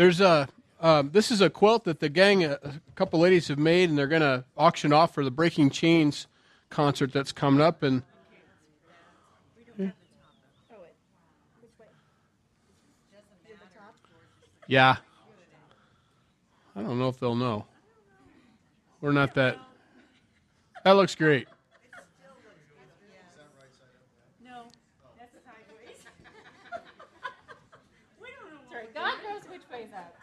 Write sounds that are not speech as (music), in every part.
There's a um, this is a quilt that the gang, a, a couple ladies have made, and they're going to auction off for the Breaking Chains concert that's coming up. And yeah, I don't know if they'll know. We're not that. That looks great. No, that's sideways. we don't know. Sorry, God knows which way's up.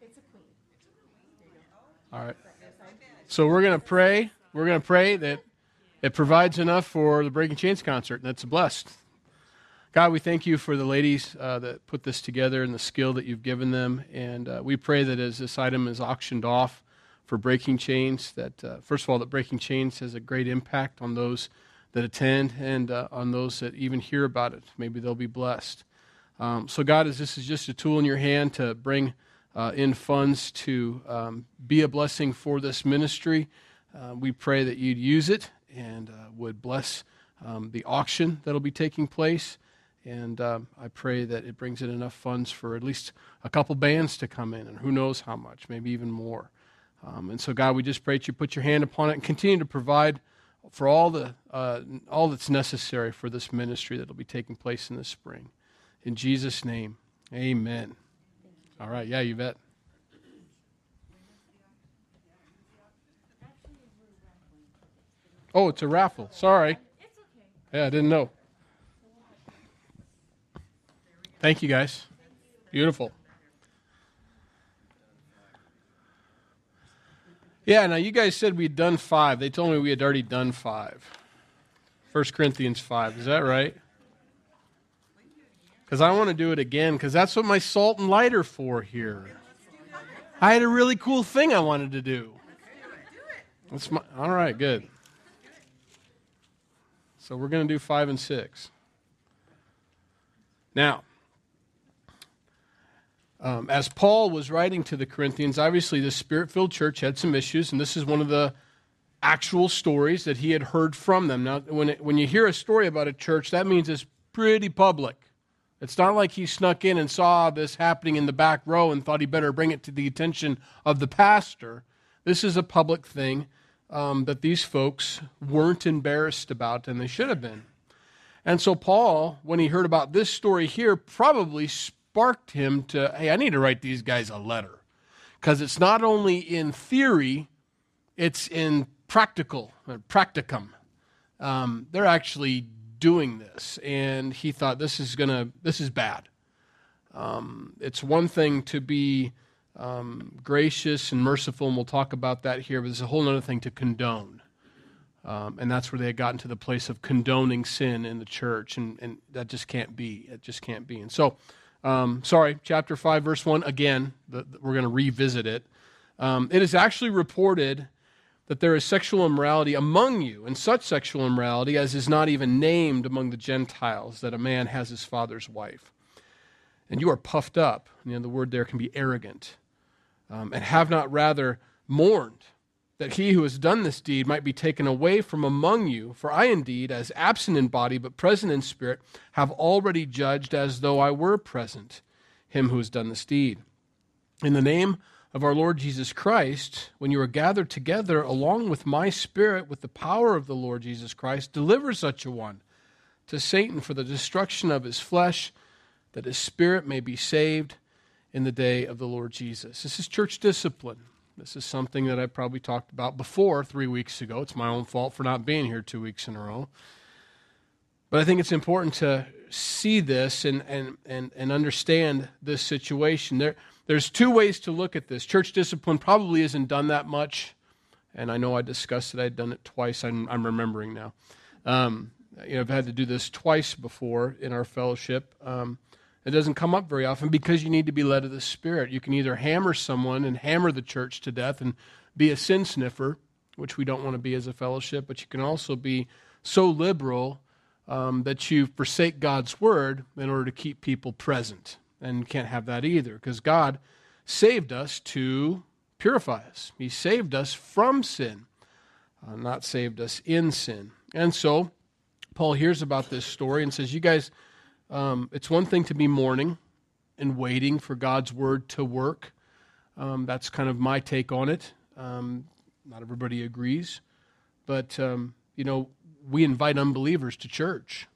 It's a queen. All right. So we're going to pray. We're going to pray that it provides enough for the Breaking Chains concert. That's blessed. God, we thank you for the ladies uh, that put this together and the skill that you've given them. And uh, we pray that as this item is auctioned off for Breaking Chains, that uh, first of all, that Breaking Chains has a great impact on those that attend and uh, on those that even hear about it. Maybe they'll be blessed. Um, so, God, as this is just a tool in your hand to bring uh, in funds to um, be a blessing for this ministry, uh, we pray that you'd use it and would bless um, the auction that'll be taking place. And um, I pray that it brings in enough funds for at least a couple bands to come in, and who knows how much, maybe even more. Um, and so, God, we just pray that you put your hand upon it and continue to provide for all the uh, all that's necessary for this ministry that will be taking place in the spring. In Jesus' name, Amen. All right, yeah, you bet. Oh, it's a raffle. Sorry. Yeah, I didn't know. Thank you, guys. Beautiful. Yeah, now you guys said we'd done five. They told me we had already done five. 1 Corinthians 5. Is that right? Because I want to do it again, because that's what my salt and light are for here. I had a really cool thing I wanted to do. That's my, all right, good. So we're going to do five and six. Now, um, as Paul was writing to the Corinthians, obviously the spirit filled church had some issues, and this is one of the actual stories that he had heard from them. Now, when, it, when you hear a story about a church, that means it's pretty public. It's not like he snuck in and saw this happening in the back row and thought he better bring it to the attention of the pastor. This is a public thing um, that these folks weren't embarrassed about, and they should have been. And so, Paul, when he heard about this story here, probably sparked him to, hey, I need to write these guys a letter. Because it's not only in theory, it's in practical, uh, practicum. Um, they're actually doing this. And he thought, this is to, this is bad. Um, it's one thing to be um, gracious and merciful, and we'll talk about that here, but it's a whole other thing to condone. Um, and that's where they had gotten to the place of condoning sin in the church, and, and that just can't be. It just can't be. And so, um, sorry, chapter 5, verse 1, again, the, the, we're going to revisit it. Um, it is actually reported that there is sexual immorality among you, and such sexual immorality as is not even named among the Gentiles, that a man has his father's wife. And you are puffed up. You know, the word there can be arrogant. Um, and have not rather mourned that he who has done this deed might be taken away from among you. For I indeed, as absent in body but present in spirit, have already judged as though I were present him who has done this deed. In the name of our Lord Jesus Christ, when you are gathered together along with my spirit, with the power of the Lord Jesus Christ, deliver such a one to Satan for the destruction of his flesh, that his spirit may be saved in the day of the Lord Jesus. This is church discipline. This is something that I probably talked about before three weeks ago. It's my own fault for not being here two weeks in a row. But I think it's important to see this and, and, and, and understand this situation. There, there's two ways to look at this. Church discipline probably isn't done that much. And I know I discussed it, I'd done it twice. I'm, I'm remembering now. Um, you know, I've had to do this twice before in our fellowship. Um, it doesn't come up very often because you need to be led of the Spirit. You can either hammer someone and hammer the church to death and be a sin sniffer, which we don't want to be as a fellowship, but you can also be so liberal um, that you forsake God's word in order to keep people present. And can't have that either because God saved us to purify us, He saved us from sin, uh, not saved us in sin. And so, Paul hears about this story and says, You guys Um, it's one thing to be mourning and waiting for God's word to work. Um, that's kind of my take on it. Um, not everybody agrees. But, um, you know, we invite unbelievers to church.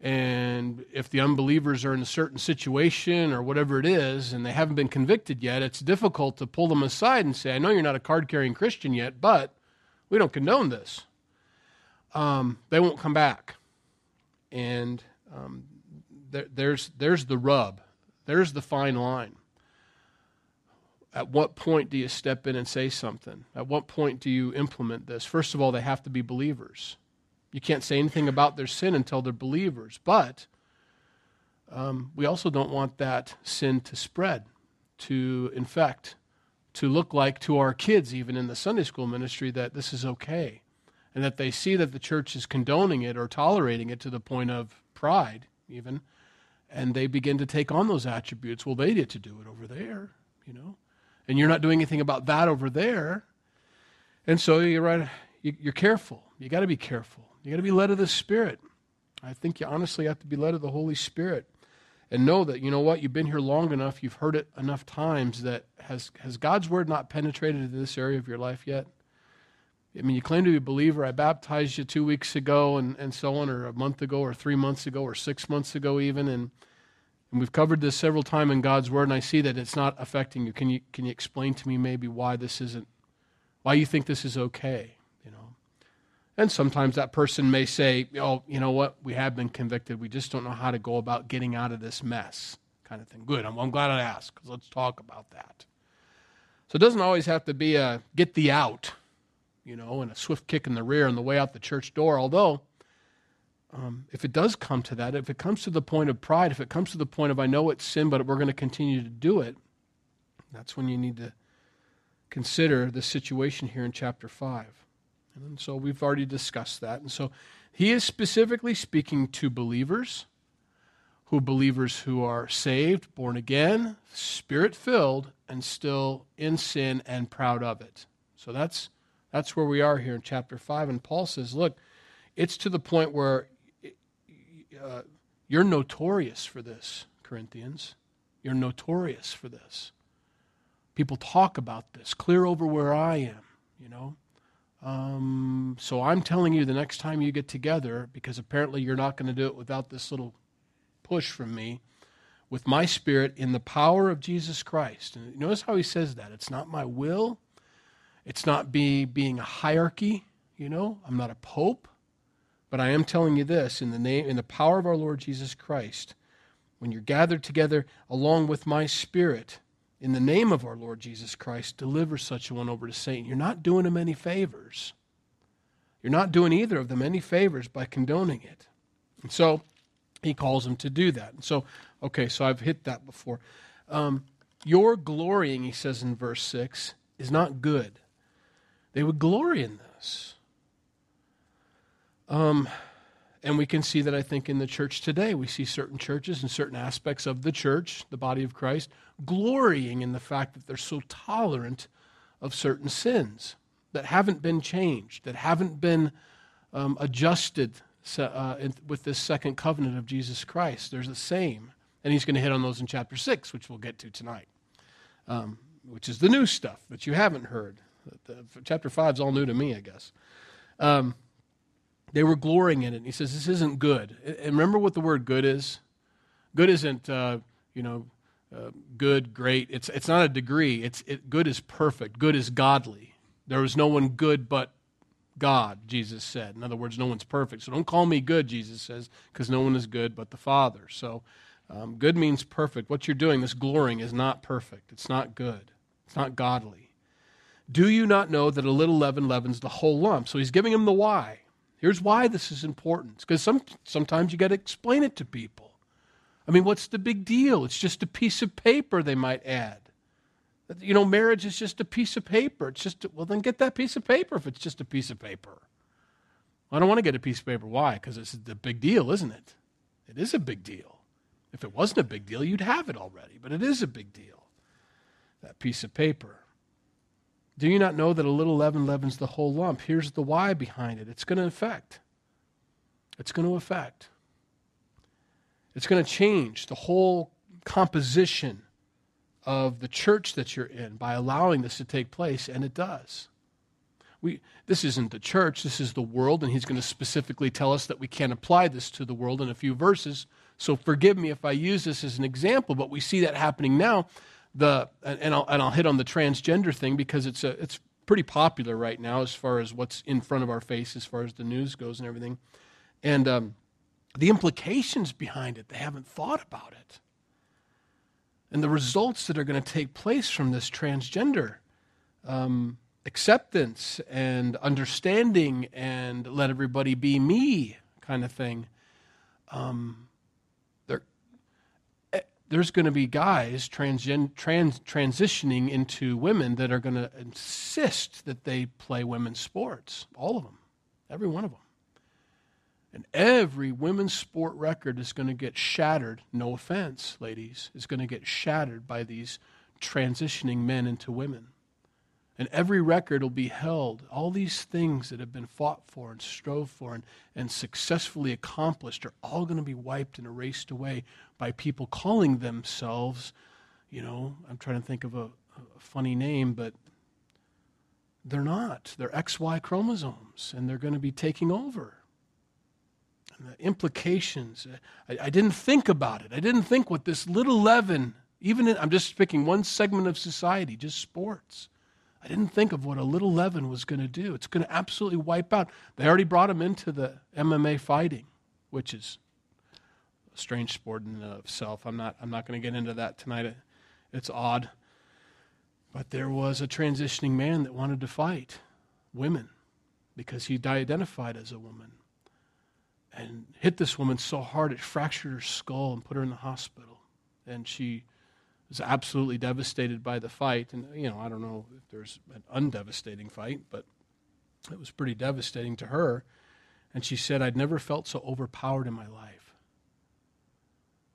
And if the unbelievers are in a certain situation or whatever it is and they haven't been convicted yet, it's difficult to pull them aside and say, I know you're not a card carrying Christian yet, but we don't condone this. Um, they won't come back. And um, there, there's, there's the rub, there's the fine line. At what point do you step in and say something? At what point do you implement this? First of all, they have to be believers. You can't say anything about their sin until they're believers. But um, we also don't want that sin to spread, to infect, to look like to our kids, even in the Sunday school ministry, that this is okay. And that they see that the church is condoning it or tolerating it to the point of pride, even. And they begin to take on those attributes. Well, they get to do it over there, you know. And you're not doing anything about that over there. And so you're right, you're careful. You got to be careful. You got to be led of the Spirit. I think you honestly have to be led of the Holy Spirit and know that you know what you've been here long enough you've heard it enough times that has has god's word not penetrated into this area of your life yet? I mean you claim to be a believer. I baptized you two weeks ago and, and so on or a month ago or three months ago or six months ago even and and we've covered this several times in god's word and i see that it's not affecting you. Can you can you explain to me maybe why this isn't why you think this is okay and sometimes that person may say, oh, you know what, we have been convicted. We just don't know how to go about getting out of this mess, kind of thing. Good. I'm, I'm glad I asked because let's talk about that. So it doesn't always have to be a get the out, you know, and a swift kick in the rear on the way out the church door. Although, um, if it does come to that, if it comes to the point of pride, if it comes to the point of I know it's sin, but we're going to continue to do it, that's when you need to consider the situation here in chapter 5. And so we've already discussed that. And so he is specifically speaking to believers, who believers who are saved, born again, spirit filled, and still in sin and proud of it. So that's that's where we are here in chapter 5 and Paul says, look, it's to the point where uh, you're notorious for this, Corinthians. You're notorious for this. People talk about this, clear over where I am, you know. Um, so I'm telling you the next time you get together, because apparently you're not going to do it without this little push from me, with my spirit in the power of Jesus Christ. And notice how he says that. It's not my will. It's not be, being a hierarchy, you know. I'm not a pope. But I am telling you this in the name in the power of our Lord Jesus Christ, when you're gathered together along with my spirit, in the name of our Lord Jesus Christ, deliver such a one over to Satan. You're not doing him any favors. You're not doing either of them any favors by condoning it. And so he calls them to do that. And so, okay, so I've hit that before. Um, your glorying, he says in verse 6, is not good. They would glory in this. Um, and we can see that, I think, in the church today. We see certain churches and certain aspects of the church, the body of Christ, glorying in the fact that they're so tolerant of certain sins that haven't been changed, that haven't been um, adjusted uh, with this second covenant of Jesus Christ. There's the same. And he's going to hit on those in chapter 6, which we'll get to tonight, um, which is the new stuff that you haven't heard. The, chapter 5 is all new to me, I guess. Um, they were glorying in it. And he says, This isn't good. And remember what the word good is? Good isn't, uh, you know, uh, good, great. It's, it's not a degree. It's, it, good is perfect. Good is godly. There was no one good but God, Jesus said. In other words, no one's perfect. So don't call me good, Jesus says, because no one is good but the Father. So um, good means perfect. What you're doing, this glorying, is not perfect. It's not good. It's not godly. Do you not know that a little leaven leavens the whole lump? So he's giving him the why. Here's why this is important. Because some, sometimes you got to explain it to people. I mean, what's the big deal? It's just a piece of paper, they might add. You know, marriage is just a piece of paper. It's just, well, then get that piece of paper if it's just a piece of paper. I don't want to get a piece of paper. Why? Because it's the big deal, isn't it? It is a big deal. If it wasn't a big deal, you'd have it already, but it is a big deal. That piece of paper. Do you not know that a little leaven leavens the whole lump? Here's the why behind it it's going to affect. It's going to affect. It's going to change the whole composition of the church that you're in by allowing this to take place, and it does. We, this isn't the church, this is the world, and he's going to specifically tell us that we can't apply this to the world in a few verses. So forgive me if I use this as an example, but we see that happening now. The, and, I'll, and I'll hit on the transgender thing because it's, a, it's pretty popular right now as far as what's in front of our face, as far as the news goes and everything. And um, the implications behind it, they haven't thought about it. And the results that are going to take place from this transgender um, acceptance and understanding and let everybody be me kind of thing. Um, there's going to be guys transgen, trans, transitioning into women that are going to insist that they play women's sports. All of them, every one of them. And every women's sport record is going to get shattered, no offense, ladies, is going to get shattered by these transitioning men into women. And every record will be held. All these things that have been fought for and strove for and, and successfully accomplished are all going to be wiped and erased away by people calling themselves, you know, I'm trying to think of a, a funny name, but they're not. They're XY chromosomes, and they're going to be taking over. And the implications, I, I, didn't think about it. I didn't think what this little leaven, even in, I'm just picking one segment of society, just sports I didn't think of what a little leaven was going to do. It's going to absolutely wipe out. They already brought him into the MMA fighting, which is a strange sport in and of itself. I'm not, I'm not going to get into that tonight. It's odd. But there was a transitioning man that wanted to fight women because he identified as a woman and hit this woman so hard it fractured her skull and put her in the hospital. And she was absolutely devastated by the fight. And, you know, I don't know if there's an undevastating fight, but it was pretty devastating to her. And she said, I'd never felt so overpowered in my life.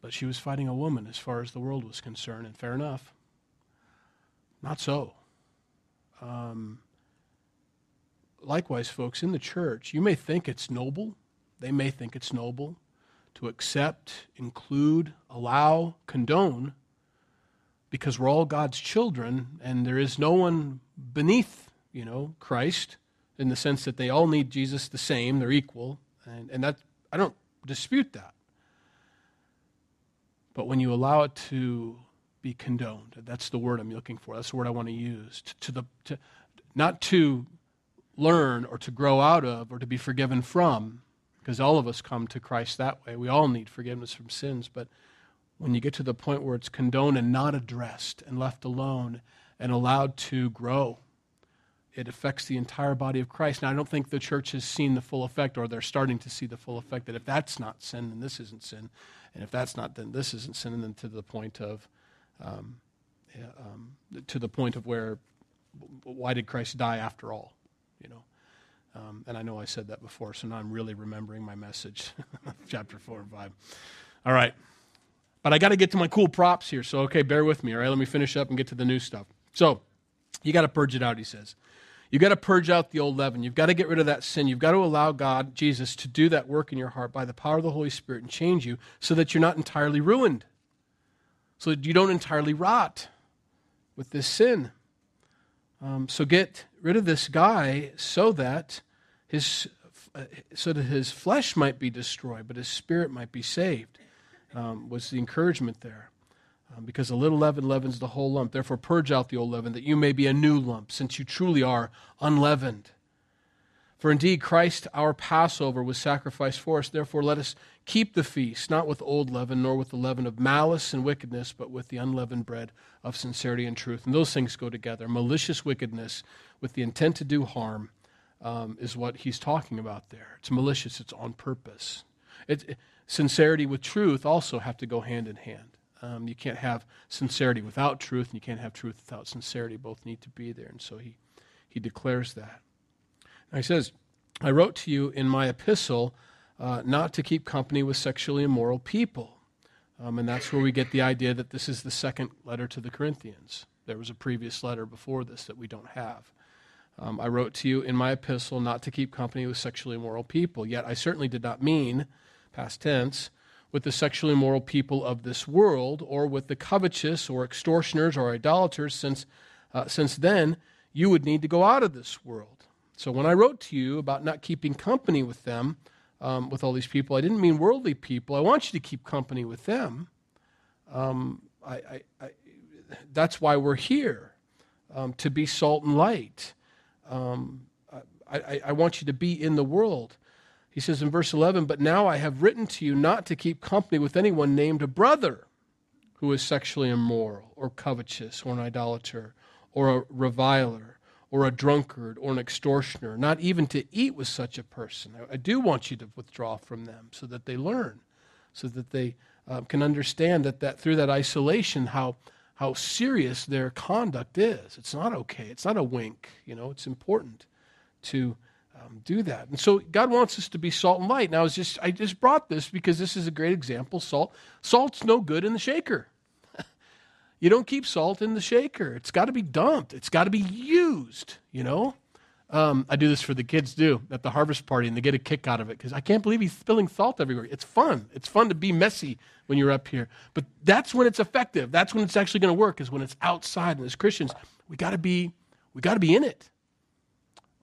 But she was fighting a woman as far as the world was concerned, and fair enough. Not so. Um, likewise, folks, in the church, you may think it's noble. They may think it's noble to accept, include, allow, condone because we're all God's children, and there is no one beneath, you know, Christ in the sense that they all need Jesus the same, they're equal, and, and that I don't dispute that. But when you allow it to be condoned, that's the word I'm looking for. That's the word I want to use. To, to the to, not to learn or to grow out of or to be forgiven from, because all of us come to Christ that way. We all need forgiveness from sins, but when you get to the point where it's condoned and not addressed and left alone and allowed to grow, it affects the entire body of Christ. Now, I don't think the church has seen the full effect, or they're starting to see the full effect that if that's not sin, then this isn't sin. And if that's not, then this isn't sin. And then to the point of, um, um, to the point of where, why did Christ die after all? You know. Um, and I know I said that before, so now I'm really remembering my message, (laughs) chapter 4 and 5. All right. But I got to get to my cool props here. So, okay, bear with me. All right, let me finish up and get to the new stuff. So, you got to purge it out, he says. You've got to purge out the old leaven. You've got to get rid of that sin. You've got to allow God, Jesus, to do that work in your heart by the power of the Holy Spirit and change you so that you're not entirely ruined, so that you don't entirely rot with this sin. Um, so get rid of this guy so that his uh, so that his flesh might be destroyed, but his spirit might be saved um, was the encouragement there. Um, because a little leaven leavens the whole lump. Therefore, purge out the old leaven, that you may be a new lump, since you truly are unleavened. For indeed, Christ our Passover was sacrificed for us. Therefore, let us keep the feast, not with old leaven, nor with the leaven of malice and wickedness, but with the unleavened bread of sincerity and truth. And those things go together. Malicious wickedness with the intent to do harm um, is what he's talking about there. It's malicious, it's on purpose. It, sincerity with truth also have to go hand in hand. Um, you can't have sincerity without truth, and you can't have truth without sincerity. Both need to be there. And so he, he declares that. Now he says, I wrote to you in my epistle uh, not to keep company with sexually immoral people. Um, and that's where we get the idea that this is the second letter to the Corinthians. There was a previous letter before this that we don't have. Um, I wrote to you in my epistle not to keep company with sexually immoral people. Yet I certainly did not mean past tense, with the sexually immoral people of this world or with the covetous or extortioners or idolaters, since, uh, since then you would need to go out of this world. So when I wrote to you about not keeping company with them, um, with all these people, I didn't mean worldly people. I want you to keep company with them. Um, I, I, I, that's why we're here, um, to be salt and light. Um, I, I want you to be in the world. He says in verse 11, But now I have written to you not to keep company with anyone named a brother who is sexually immoral or covetous or an idolater or a reviler or a drunkard or an extortioner, not even to eat with such a person. I, do want you to withdraw from them so that they learn, so that they uh, can understand that, that through that isolation, how, how serious their conduct is. It's not okay. It's not a wink. You know, it's important to um, do that. And so God wants us to be salt and light. Now, I was just I just brought this because this is a great example. Salt, salt's no good in the shaker. (laughs) you don't keep salt in the shaker. It's got to be dumped. It's got to be used. You know. Um, I do this for the kids too at the harvest party, and they get a kick out of it because I can't believe he's spilling salt everywhere. It's fun. It's fun to be messy when you're up here, but that's when it's effective. That's when it's actually going to work. Is when it's outside. And as Christians, we got to be we got to be in it.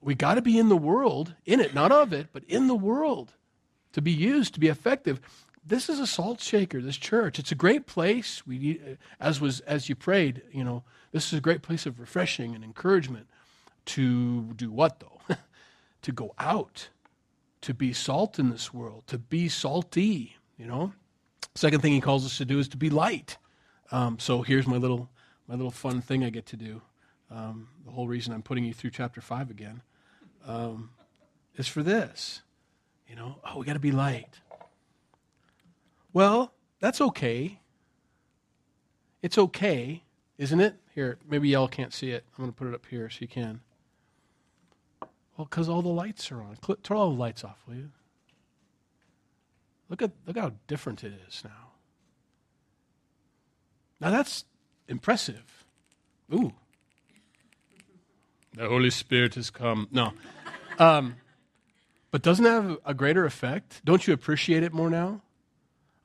We got to be in the world, in it, not of it, but in the world to be used, to be effective. This is a salt shaker, this church. It's a great place. We need, as was as you prayed, you know, this is a great place of refreshing and encouragement to do what though? (laughs) to go out, to be salt in this world, to be salty, you know. Second thing he calls us to do is to be light. Um, so here's my little my little fun thing I get to do. Um, the whole reason I'm putting you through chapter five again um, is for this. You know, oh, we got to be light. Well, that's okay. It's okay, isn't it? Here, maybe y'all can't see it. I'm going to put it up here so you can. Well, because all the lights are on. Turn all the lights off, will you? Look at look how different it is now. Now that's impressive. Ooh, the Holy Spirit has come. No. Um, but doesn't have a greater effect? Don't you appreciate it more now?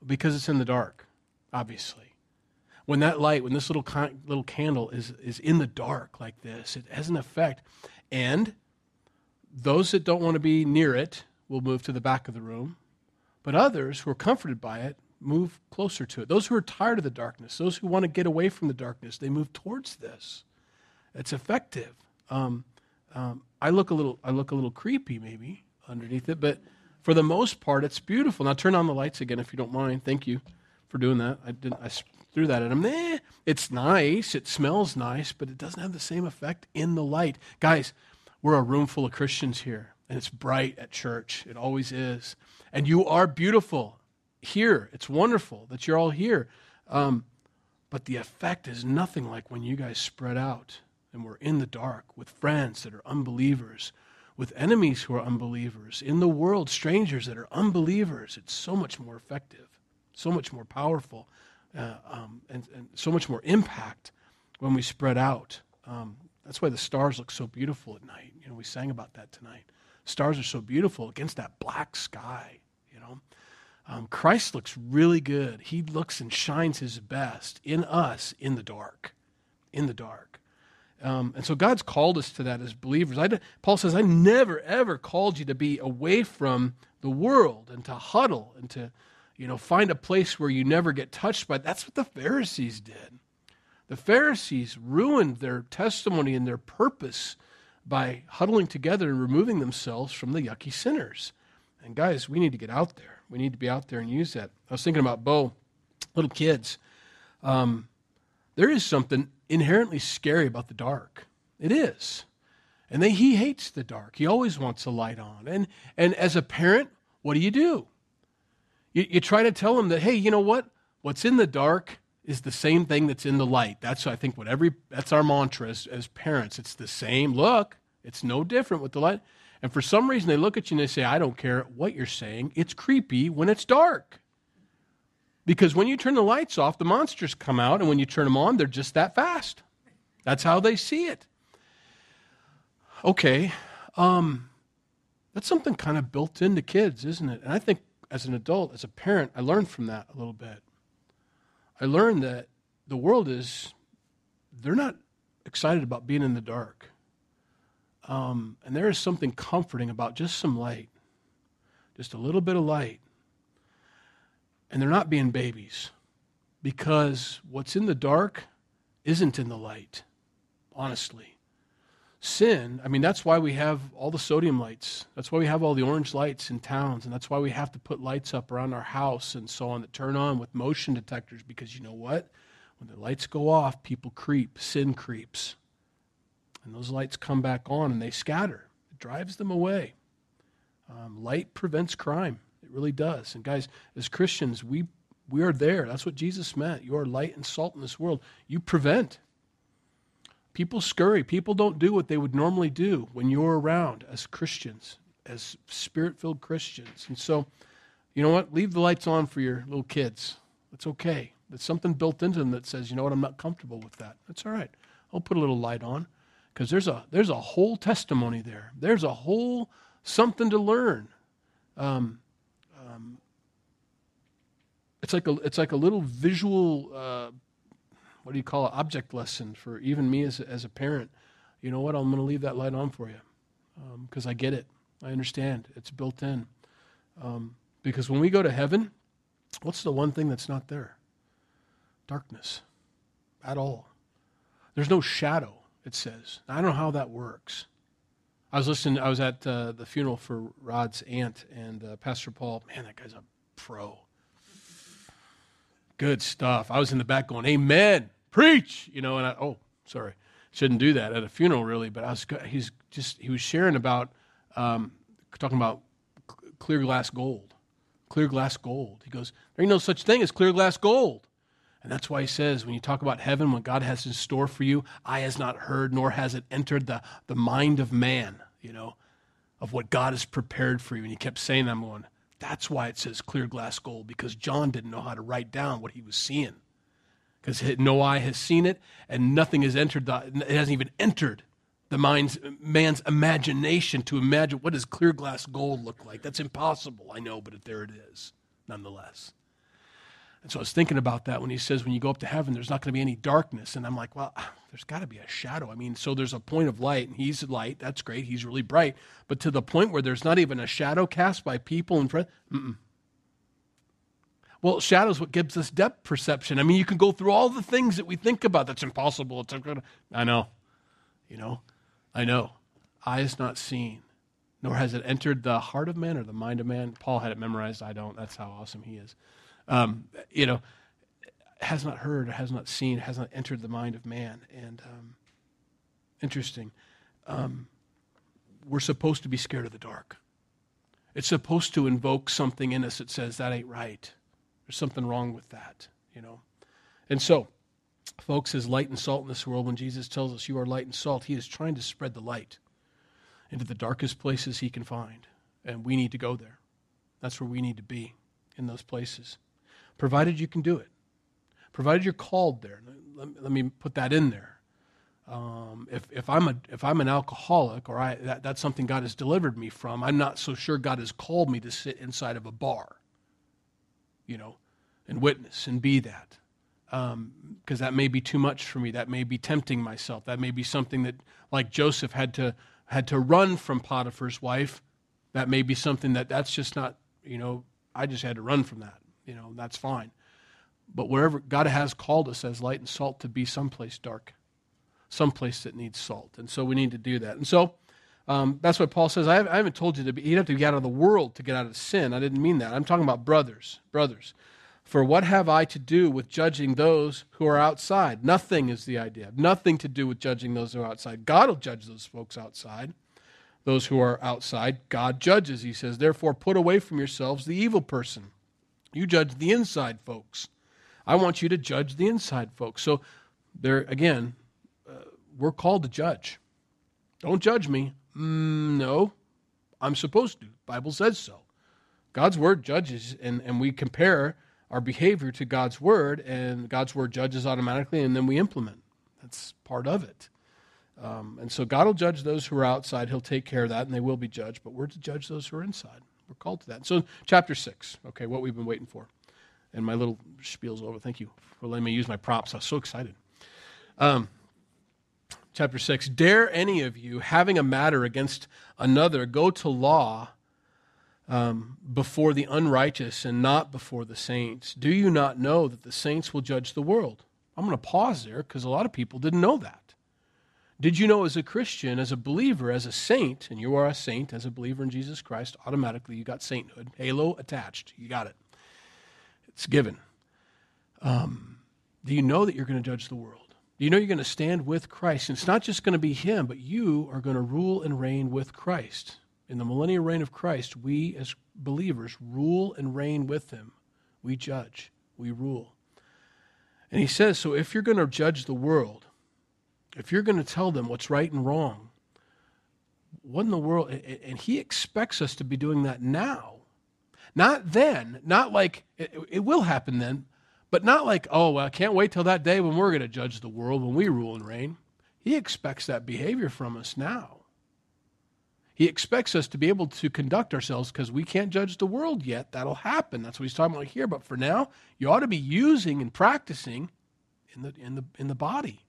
Because it's in the dark, obviously. When that light, when this little, little candle is, is in the dark like this, it has an effect. And those that don't want to be near it will move to the back of the room. But others who are comforted by it move closer to it. Those who are tired of the darkness, those who want to get away from the darkness, they move towards this. It's effective. Um, um, I look a little, I look a little creepy maybe underneath it, but for the most part, it's beautiful. Now turn on the lights again if you don't mind. Thank you for doing that. I didn't. I threw that at him. Eh, it's nice. It smells nice, but it doesn't have the same effect in the light. Guys, we're a room full of Christians here, and it's bright at church. It always is. And you are beautiful here. It's wonderful that you're all here. Um, but the effect is nothing like when you guys spread out and we're in the dark with friends that are unbelievers, with enemies who are unbelievers, in the world, strangers that are unbelievers. It's so much more effective, so much more powerful, uh, um, and, and, so much more impact when we spread out. Um, that's why the stars look so beautiful at night. You know, we sang about that tonight. Stars are so beautiful against that black sky, you know. Um, Christ looks really good. He looks and shines his best in us in the dark. In the dark. Um, and so God's called us to that as believers. I, Paul says, I never, ever called you to be away from the world and to huddle and to, you know, find a place where you never get touched by. That's what the Pharisees did. The Pharisees ruined their testimony and their purpose by huddling together and removing themselves from the yucky sinners. And guys, we need to get out there. We need to be out there and use that. I was thinking about Bo, little kids. Um, there is something inherently scary about the dark. It is. And he hates the dark. He always wants a light on. And, and as a parent, what do you do? You, you try to tell him that, hey, you know what? What's in the dark is the same thing that's in the light. That's, I think, what every, that's our mantra as, as parents. It's the same. Look, it's no different with the light. And for some reason, they look at you and they say, I don't care what you're saying. It's creepy when it's dark. Because when you turn the lights off, the monsters come out, and when you turn them on, they're just that fast. That's how they see it. Okay, um, that's something kind of built into kids, isn't it? And I think as an adult, as a parent, I learned from that a little bit. I learned that the world is, they're not excited about being in the dark. Um, and there is something comforting about just some light, just a little bit of light. And they're not being babies because what's in the dark isn't in the light, honestly. Sin, I mean, that's why we have all the sodium lights. That's why we have all the orange lights in towns. And that's why we have to put lights up around our house and so on that turn on with motion detectors because you know what? When the lights go off, people creep, sin creeps. And those lights come back on and they scatter. It drives them away. Um, light prevents crime. It really does. And guys, as Christians, we we are there. That's what Jesus meant. You are light and salt in this world. You prevent. People scurry. People don't do what they would normally do when you're around as Christians, as spirit filled Christians. And so, you know what? Leave the lights on for your little kids. That's okay. There's something built into them that says, you know what, I'm not comfortable with that. That's all right. I'll put a little light on because there's a, there's a whole testimony there. There's a whole something to learn. Um, it's like a it's like a little visual uh, what do you call it object lesson for even me as a, as a parent. You know what? I'm going to leave that light on for you because um, I get it. I understand. It's built in. Um, because when we go to heaven, what's the one thing that's not there? Darkness. At all. There's no shadow, it says. I don't know how that works. I was listening, I was at uh, the funeral for Rod's aunt, and uh, Pastor Paul, man, that guy's a pro. Good stuff. I was in the back going, Amen, preach, you know, and I, oh, sorry, shouldn't do that at a funeral really, but I was, he's just, he was sharing about, um, talking about clear glass gold, clear glass gold. He goes, there ain't no such thing as clear glass gold. And that's why he says, when you talk about heaven, what God has in store for you, eye has not heard, nor has it entered the, the mind of man, you know, of what God has prepared for you. And he kept saying that, I'm going, that's why it says clear glass gold, because John didn't know how to write down what he was seeing. Because no eye has seen it, and nothing has entered, the, it hasn't even entered the mind's, man's imagination to imagine what does clear glass gold look like. That's impossible, I know, but there it is, nonetheless. And so I was thinking about that when he says, when you go up to heaven, there's not going to be any darkness. And I'm like, well, there's got to be a shadow. I mean, so there's a point of light, and he's light. That's great. He's really bright. But to the point where there's not even a shadow cast by people in front, mm-mm. Well, shadows what gives us depth perception. I mean, you can go through all the things that we think about. That's impossible. It's I know, you know, I know. Eye is not seen, nor has it entered the heart of man or the mind of man. Paul had it memorized. I don't. That's how awesome he is um, you know, has not heard, has not seen, has not entered the mind of man. And um, interesting. Um, we're supposed to be scared of the dark. It's supposed to invoke something in us that says that ain't right. There's something wrong with that, you know. And so, folks, as light and salt in this world, when Jesus tells us you are light and salt, he is trying to spread the light into the darkest places he can find. And we need to go there. That's where we need to be, in those places provided you can do it, provided you're called there. Let, let me put that in there. Um, if, if, I'm a, if I'm an alcoholic or I, that, that's something God has delivered me from, I'm not so sure God has called me to sit inside of a bar, you know, and witness and be that. Because um, that may be too much for me. That may be tempting myself. That may be something that, like Joseph had to, had to run from Potiphar's wife. That may be something that that's just not, you know, I just had to run from that you know, that's fine. But wherever God has called us as light and salt to be someplace dark, someplace that needs salt. And so we need to do that. And so um, that's what Paul says. I haven't, I haven't told you to be, you have to get out of the world to get out of sin. I didn't mean that. I'm talking about brothers, brothers. For what have I to do with judging those who are outside? Nothing is the idea. Nothing to do with judging those who are outside. God will judge those folks outside. Those who are outside, God judges. He says, Therefore, put away from yourselves the evil person. You judge the inside folks. I want you to judge the inside folks. So, there again, uh, we're called to judge. Don't judge me. Mm, no, I'm supposed to. Bible says so. God's word judges, and, and we compare our behavior to God's word, and God's word judges automatically, and then we implement. That's part of it. Um, and so God will judge those who are outside. He'll take care of that, and they will be judged. But we're to judge those who are inside. We're called to that. So, chapter 6, okay, what we've been waiting for. And my little spiel's over. Thank you for letting me use my props. I was so excited. Um, chapter 6 Dare any of you, having a matter against another, go to law um, before the unrighteous and not before the saints? Do you not know that the saints will judge the world? I'm going to pause there because a lot of people didn't know that. Did you know as a Christian, as a believer, as a saint, and you are a saint as a believer in Jesus Christ, automatically you got sainthood, halo attached. You got it. It's given. Um, do you know that you're going to judge the world? Do you know you're going to stand with Christ? And it's not just going to be Him, but you are going to rule and reign with Christ. In the millennial reign of Christ, we as believers rule and reign with Him. We judge, we rule. And He says, so if you're going to judge the world, if you're going to tell them what's right and wrong, what in the world? And He expects us to be doing that now. Not then, not like it, it will happen then, but not like, oh, well, I can't wait till that day when we're going to judge the world, when we rule and reign. He expects that behavior from us now. He expects us to be able to conduct ourselves because we can't judge the world yet. That'll happen. That's what he's talking about here. But for now, you ought to be using and practicing in the, in the, in the body.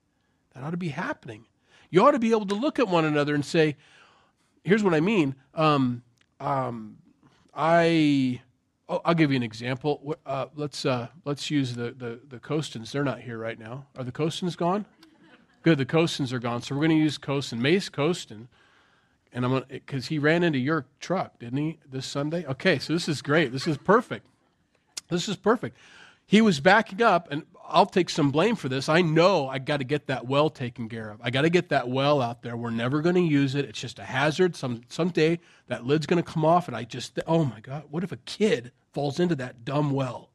That ought to be happening. You ought to be able to look at one another and say, here's what I mean. Um, um, I oh, I'll give you an example. Uh, let's uh, let's use the, the the Costans. They're not here right now. Are the Costans gone? Good. The Costans are gone. So we're going to use Costan, Mace Costan, and I'm because he ran into your truck, didn't he, this Sunday? Okay, so this is great. This is perfect. This is perfect. He was backing up, and I'll take some blame for this. I know I got to get that well taken care of. I got to get that well out there. We're never going to use it. It's just a hazard. Some someday that lid's going to come off, and I just oh my god, what if a kid falls into that dumb well?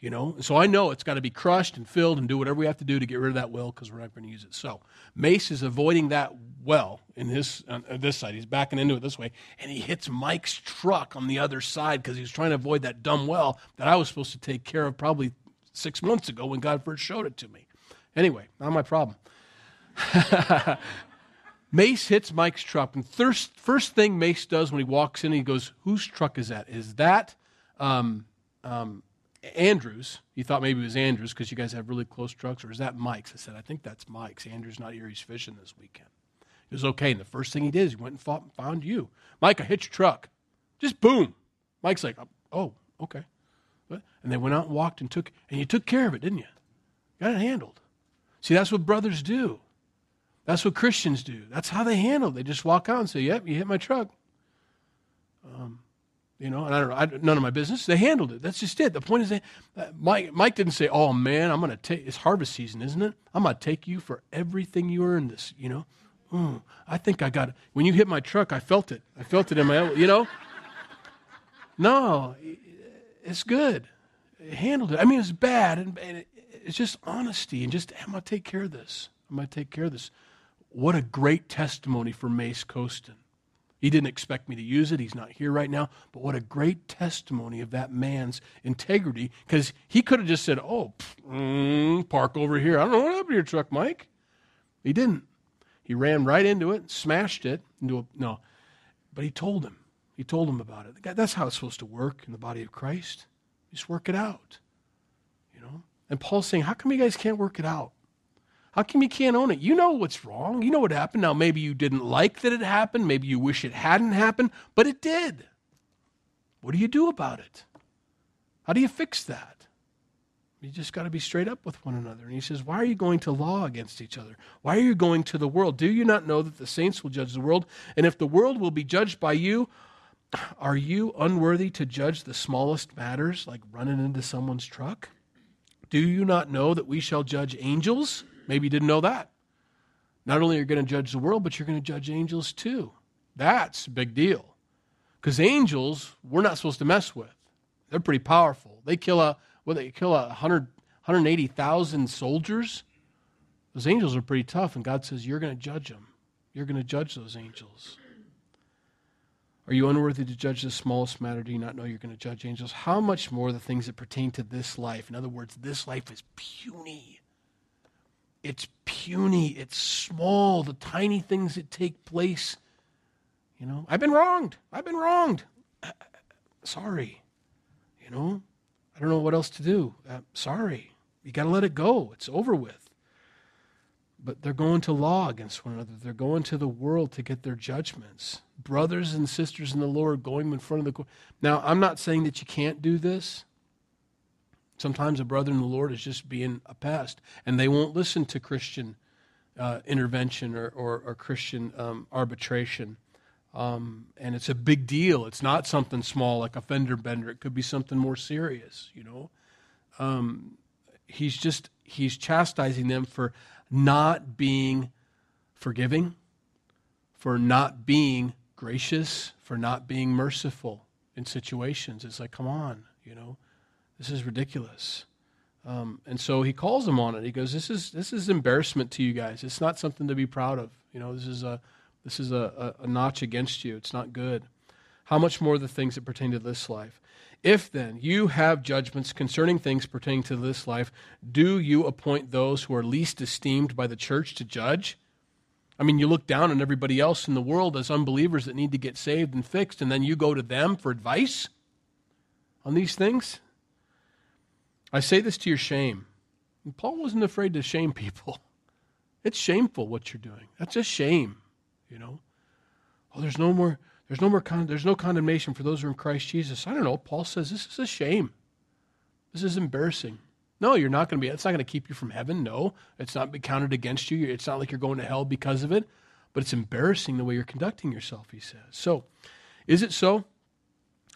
You know, so I know it's got to be crushed and filled and do whatever we have to do to get rid of that well because we're not going to use it. So Mace is avoiding that well in his on uh, this side. He's backing into it this way, and he hits Mike's truck on the other side because he's trying to avoid that dumb well that I was supposed to take care of probably six months ago when God first showed it to me. Anyway, not my problem. (laughs) Mace hits Mike's truck, and first, first thing Mace does when he walks in, he goes, Whose truck is that? Is that um, um, Andrews? He thought maybe it was Andrews because you guys have really close trucks, or is that Mike's? I said, I think that's Mike's. Andrew's not here, he's fishing this weekend. It was okay. And the first thing he did is he went and fought, found you. Mike, I hit your truck. Just boom. Mike's like, Oh, okay. And they went out and walked and took, and you took care of it, didn't you? Got it handled. See, that's what brothers do. That's what Christians do. That's how they handle. They just walk out and say, Yep, you hit my truck. Um, you know, and I don't know, I, none of my business. They handled it. That's just it. The point is, that uh, Mike, Mike didn't say, "Oh man, I'm to take." It's harvest season, isn't it? I'm to take you for everything you earned. This, you know. Mm, I think I got it. When you hit my truck, I felt it. I felt it in my, you know. No, it's good. It handled it. I mean, it's bad, and, and it, it's just honesty and just, I'm going to take care of this. I'm going to take care of this. What a great testimony for Mace Costin. He didn't expect me to use it. He's not here right now. But what a great testimony of that man's integrity because he could have just said, Oh, mm, park over here. I don't know what happened to your truck, Mike. He didn't. He ran right into it, smashed it into a. No. But he told him. He told him about it. That's how it's supposed to work in the body of Christ. Just work it out. You know? And Paul's saying, How come you guys can't work it out? How come you can't own it? You know what's wrong. You know what happened. Now, maybe you didn't like that it happened. Maybe you wish it hadn't happened, but it did. What do you do about it? How do you fix that? You just got to be straight up with one another. And he says, Why are you going to law against each other? Why are you going to the world? Do you not know that the saints will judge the world? And if the world will be judged by you, are you unworthy to judge the smallest matters, like running into someone's truck? Do you not know that we shall judge angels? Maybe you didn't know that. Not only are you going to judge the world, but you're going to judge angels too. That's a big deal. Because angels, we're not supposed to mess with. They're pretty powerful. They kill a, well, they kill a 100, 180,000 soldiers. Those angels are pretty tough, and God says, You're going to judge them. You're going to judge those angels. Are you unworthy to judge the smallest matter? Do you not know you're going to judge angels? How much more the things that pertain to this life? In other words, this life is puny. It's puny. It's small. The tiny things that take place. You know, I've been wronged. I've been wronged. (clears throat) sorry. You know, I don't know what else to do. Uh, sorry. You got to let it go. It's over with. But they're going to law against one another. They're going to the world to get their judgments. Brothers and sisters in the Lord going in front of the court. Now, I'm not saying that you can't do this. Sometimes a brother in the Lord is just being a pest, and they won't listen to Christian uh, intervention or, or, or Christian um, arbitration. Um, and it's a big deal. It's not something small like a fender bender. It could be something more serious, you know. Um, he's just he's chastising them for not being forgiving, for not being gracious, for not being merciful in situations. It's like, come on, you know, this is ridiculous. Um, and so he calls them on it. He goes, "This is this is embarrassment to you guys. It's not something to be proud of. You know, this is a this is a, a, a notch against you. It's not good. How much more the things that pertain to this life? If then you have judgments concerning things pertaining to this life, do you appoint those who are least esteemed by the church to judge? I mean, you look down on everybody else in the world as unbelievers that need to get saved and fixed, and then you go to them for advice on these things? I say this to your shame. And Paul wasn't afraid to shame people. It's shameful what you're doing. That's a shame. You know, oh, there's no more. There's no more. Con- there's no condemnation for those who are in Christ Jesus. I don't know. Paul says this is a shame. This is embarrassing. No, you're not going to be. It's not going to keep you from heaven. No, it's not be counted against you. It's not like you're going to hell because of it. But it's embarrassing the way you're conducting yourself. He says. So, is it so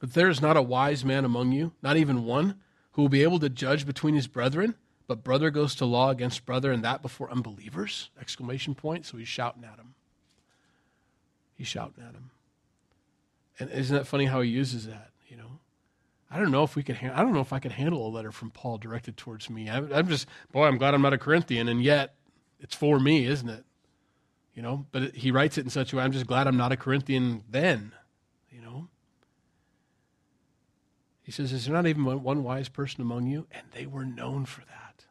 that there is not a wise man among you, not even one, who will be able to judge between his brethren? But brother goes to law against brother, and that before unbelievers! Exclamation point. So he's shouting at him. He's shouting at him. And isn't that funny how he uses that? You know, I don't know if we could. Ha- I don't know if I could handle a letter from Paul directed towards me. I'm, I'm just, boy, I'm glad I'm not a Corinthian, and yet it's for me, isn't it? You know, but it, he writes it in such a way. I'm just glad I'm not a Corinthian then. You know, he says, "Is there not even one wise person among you?" And they were known for that.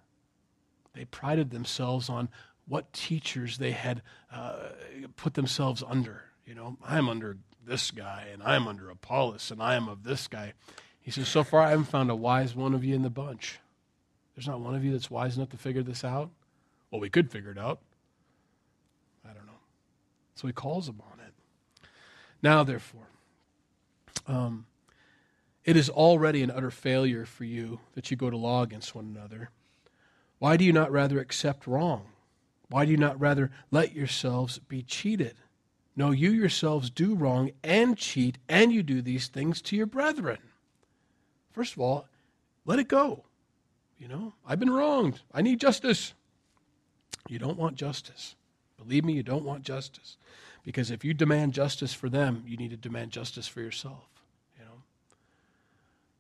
They prided themselves on what teachers they had uh, put themselves under. You know, I'm under this guy, and I'm under Apollos, and I am of this guy. He says, So far, I haven't found a wise one of you in the bunch. There's not one of you that's wise enough to figure this out. Well, we could figure it out. I don't know. So he calls them on it. Now, therefore, um, it is already an utter failure for you that you go to law against one another. Why do you not rather accept wrong? Why do you not rather let yourselves be cheated? No, you yourselves do wrong and cheat, and you do these things to your brethren. First of all, let it go. You know, I've been wronged. I need justice. You don't want justice. Believe me, you don't want justice. Because if you demand justice for them, you need to demand justice for yourself. You know,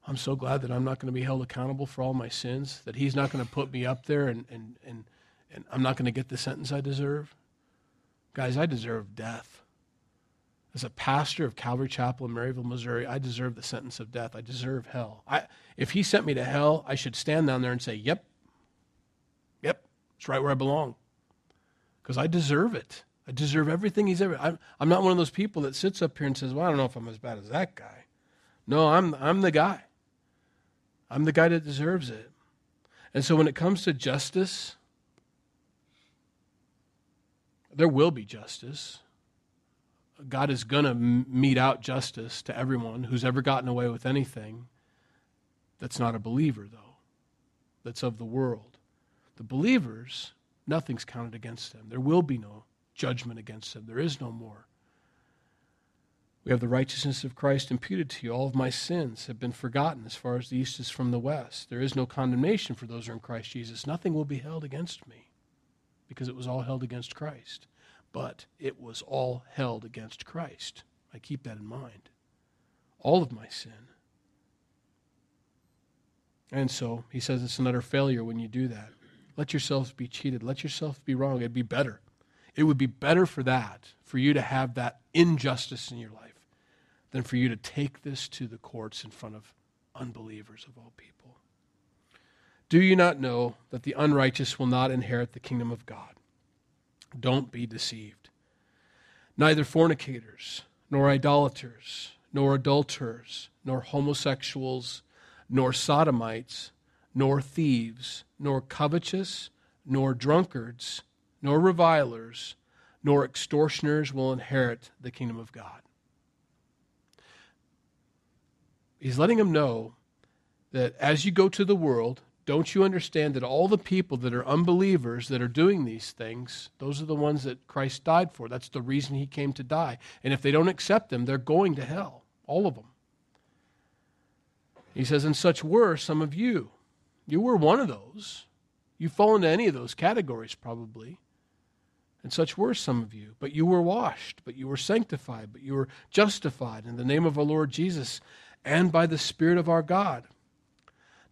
I'm so glad that I'm not going to be held accountable for all my sins, that He's not going to put me up there and, and, and, and I'm not going to get the sentence I deserve. Guys, I deserve death. As a pastor of Calvary Chapel in Maryville, Missouri, I deserve the sentence of death. I deserve hell. I, if he sent me to hell, I should stand down there and say, Yep, yep, it's right where I belong. Because I deserve it. I deserve everything he's ever. I'm, I'm not one of those people that sits up here and says, Well, I don't know if I'm as bad as that guy. No, I'm, I'm the guy. I'm the guy that deserves it. And so when it comes to justice, there will be justice. God is going to mete out justice to everyone who's ever gotten away with anything that's not a believer, though, that's of the world. The believers, nothing's counted against them. There will be no judgment against them. There is no more. We have the righteousness of Christ imputed to you. All of my sins have been forgotten as far as the east is from the west. There is no condemnation for those who are in Christ Jesus. Nothing will be held against me because it was all held against Christ but it was all held against Christ. I keep that in mind. All of my sin. And so he says it's an utter failure when you do that. Let yourselves be cheated. Let yourself be wrong. It'd be better. It would be better for that, for you to have that injustice in your life, than for you to take this to the courts in front of unbelievers of all people. Do you not know that the unrighteous will not inherit the kingdom of God? Don't be deceived. Neither fornicators, nor idolaters, nor adulterers, nor homosexuals, nor sodomites, nor thieves, nor covetous, nor drunkards, nor revilers, nor extortioners will inherit the kingdom of God. He's letting them know that as you go to the world, don't you understand that all the people that are unbelievers that are doing these things, those are the ones that Christ died for. That's the reason he came to die. And if they don't accept him, they're going to hell, all of them. He says, And such were some of you. You were one of those. You fall into any of those categories, probably. And such were some of you. But you were washed, but you were sanctified, but you were justified in the name of our Lord Jesus and by the Spirit of our God.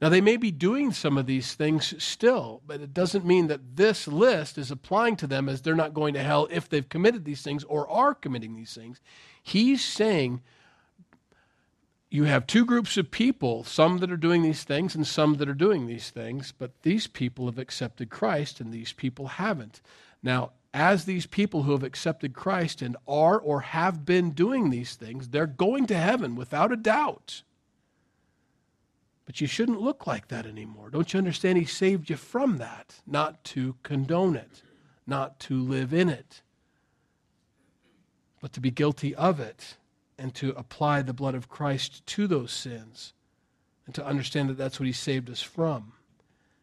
Now, they may be doing some of these things still, but it doesn't mean that this list is applying to them as they're not going to hell if they've committed these things or are committing these things. He's saying you have two groups of people, some that are doing these things and some that are doing these things, but these people have accepted Christ and these people haven't. Now, as these people who have accepted Christ and are or have been doing these things, they're going to heaven without a doubt. But you shouldn't look like that anymore. Don't you understand? He saved you from that, not to condone it, not to live in it, but to be guilty of it and to apply the blood of Christ to those sins and to understand that that's what He saved us from.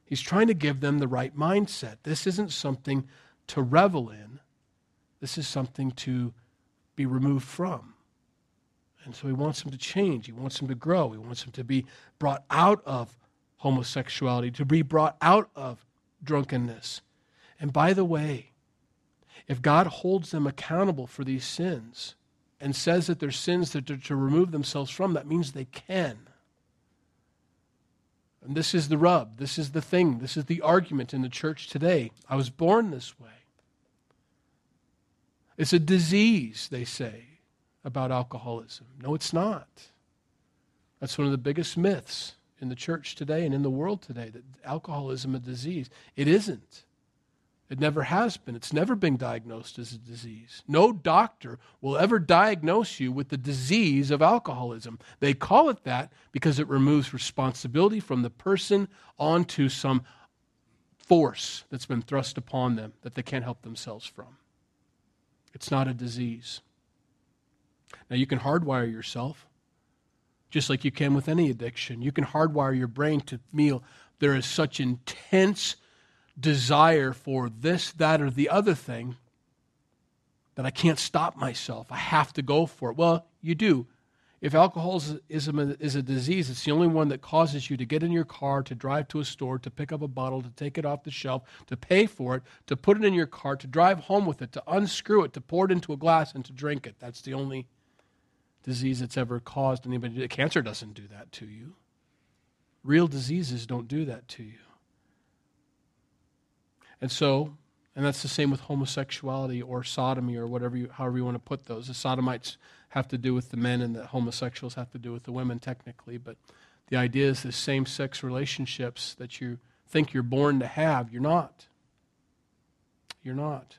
He's trying to give them the right mindset. This isn't something to revel in, this is something to be removed from. And so he wants them to change. He wants them to grow. He wants them to be brought out of homosexuality, to be brought out of drunkenness. And by the way, if God holds them accountable for these sins and says that they're sins that they're to remove themselves from, that means they can. And this is the rub. This is the thing. This is the argument in the church today. I was born this way. It's a disease, they say about alcoholism. No, it's not. That's one of the biggest myths in the church today and in the world today that alcoholism is a disease. It isn't. It never has been. It's never been diagnosed as a disease. No doctor will ever diagnose you with the disease of alcoholism. They call it that because it removes responsibility from the person onto some force that's been thrust upon them that they can't help themselves from. It's not a disease. Now, you can hardwire yourself, just like you can with any addiction. You can hardwire your brain to feel there is such intense desire for this, that, or the other thing that I can't stop myself. I have to go for it. Well, you do. If alcoholism is a disease, it's the only one that causes you to get in your car, to drive to a store, to pick up a bottle, to take it off the shelf, to pay for it, to put it in your car, to drive home with it, to unscrew it, to pour it into a glass, and to drink it. That's the only disease that's ever caused anybody. Cancer doesn't do that to you. Real diseases don't do that to you. And so, and that's the same with homosexuality or sodomy or whatever you, however you want to put those. The sodomites have to do with the men and the homosexuals have to do with the women technically, but the idea is the same sex relationships that you think you're born to have, you're not. You're not.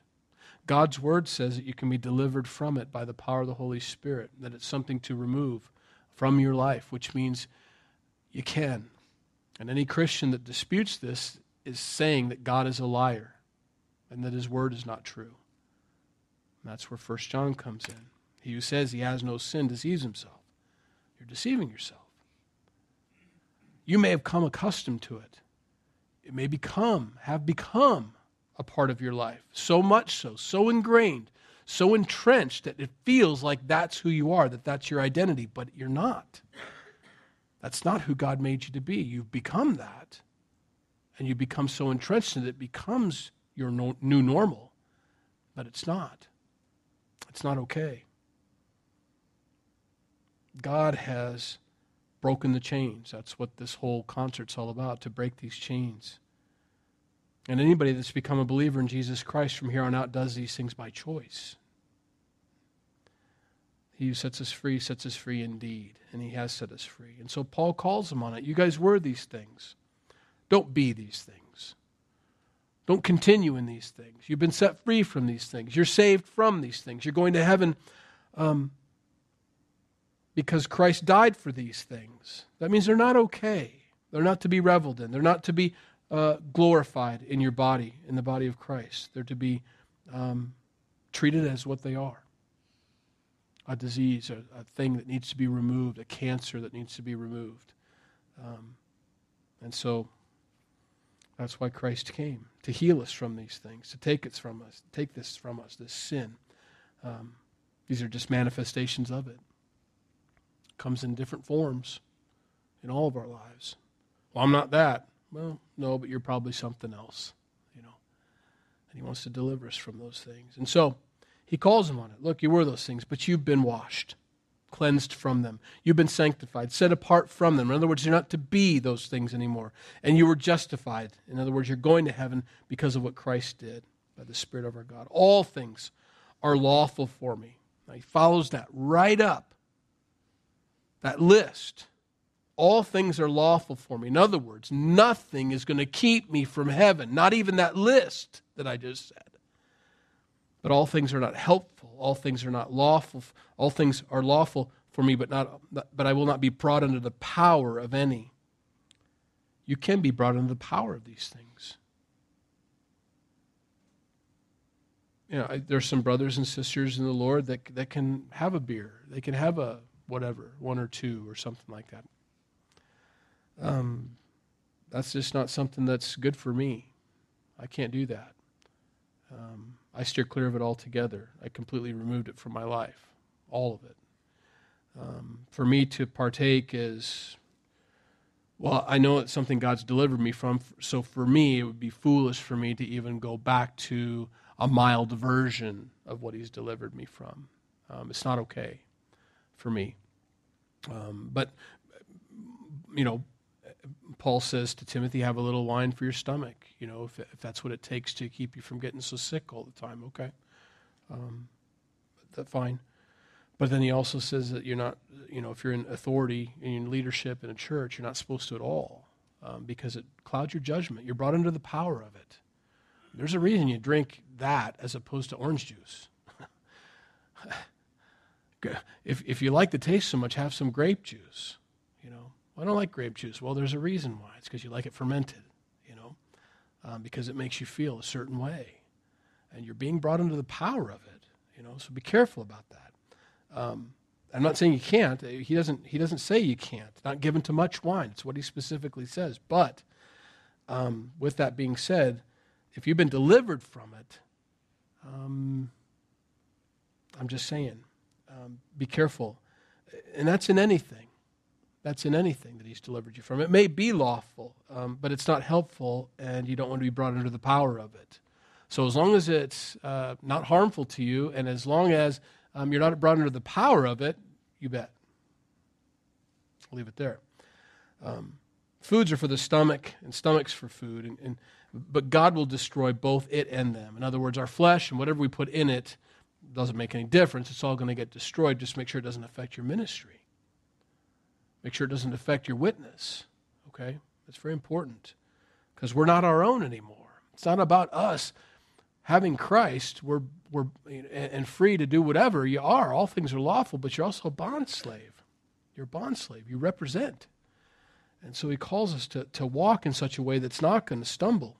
God's word says that you can be delivered from it by the power of the Holy Spirit, that it's something to remove from your life, which means you can. And any Christian that disputes this is saying that God is a liar and that his word is not true. And that's where 1 John comes in. He who says he has no sin deceives himself. You're deceiving yourself. You may have come accustomed to it. It may become, have become a part of your life. So much so, so ingrained, so entrenched that it feels like that's who you are, that that's your identity, but you're not. That's not who God made you to be. You've become that. And you become so entrenched it, it becomes your no, new normal. But it's not. It's not okay. God has broken the chains. That's what this whole concert's all about, to break these chains. And anybody that's become a believer in Jesus Christ from here on out does these things by choice. He who sets us free sets us free indeed, and he has set us free. And so Paul calls them on it. You guys were these things. Don't be these things. Don't continue in these things. You've been set free from these things. You're saved from these things. You're going to heaven um, because Christ died for these things. That means they're not okay. They're not to be reveled in. They're not to be uh, glorified in your body, in the body of Christ. They're to be um, treated as what they are a disease, a, a, thing that needs to be removed, a cancer that needs to be removed. Um, and so that's why Christ came to heal us from these things, to take it from us, take this from us, this sin. Um, these are just manifestations of it. it. Comes in different forms in all of our lives. Well, I'm not that. Well, no, but you're probably something else, you know. And he wants to deliver us from those things. And so he calls them on it. Look, you were those things, but you've been washed, cleansed from them. You've been sanctified, set apart from them. In other words, you're not to be those things anymore. And you were justified. In other words, you're going to heaven because of what Christ did by the Spirit of our God. All things are lawful for me. Now, he follows that right up, that list all things are lawful for me. In other words, nothing is going to keep me from heaven, not even that list that I just said. But all things are not helpful. All things are not lawful. All things are lawful for me, but not but I will not be brought under the power of any. You can be brought under the power of these things. You know, I, some brothers and sisters in the Lord that that can have a beer. They can have a whatever, one or two or something like that um, that's just not something that's good for me. I can't do that. Um, I steer clear of it altogether. I completely removed it from my life, all of it. Um, for me to partake is, well, I know it's something God's delivered me from. So for me, it would be foolish for me to even go back to a mild version of what He's delivered me from. Um, it's not okay for me. Um, but you know, Paul says to Timothy, have a little wine for your stomach, you know, if, if that's what it takes to keep you from getting so sick all the time, okay? Um, that's fine. But then he also says that you're not, you know, if you're in authority in leadership in a church, you're not supposed to at all um, because it clouds your judgment. You're brought under the power of it. There's a reason you drink that as opposed to orange juice. (laughs) if, if you like the taste so much, have some grape juice. Well, I don't like grape juice. Well, there's a reason why. It's because you like it fermented, you know, um, because it makes you feel a certain way. And you're being brought into the power of it, you know, so be careful about that. Um, I'm not saying you can't. He doesn't, he doesn't say you can't. Not given to much wine. It's what he specifically says. But um, with that being said, if you've been delivered from it, um, I'm just saying, um, be careful. And that's in anything. That's in anything that he's delivered you from. It may be lawful, um, but it's not helpful, and you don't want to be brought under the power of it. So, as long as it's uh, not harmful to you, and as long as um, you're not brought under the power of it, you bet. I'll leave it there. Um, foods are for the stomach, and stomachs for food, and, and, but God will destroy both it and them. In other words, our flesh and whatever we put in it doesn't make any difference. It's all going to get destroyed. Just make sure it doesn't affect your ministry. Make sure it doesn't affect your witness. Okay? That's very important because we're not our own anymore. It's not about us having Christ. We're, we're and free to do whatever you are. All things are lawful, but you're also a bond slave. You're a bond slave. You represent. And so he calls us to, to walk in such a way that's not going to stumble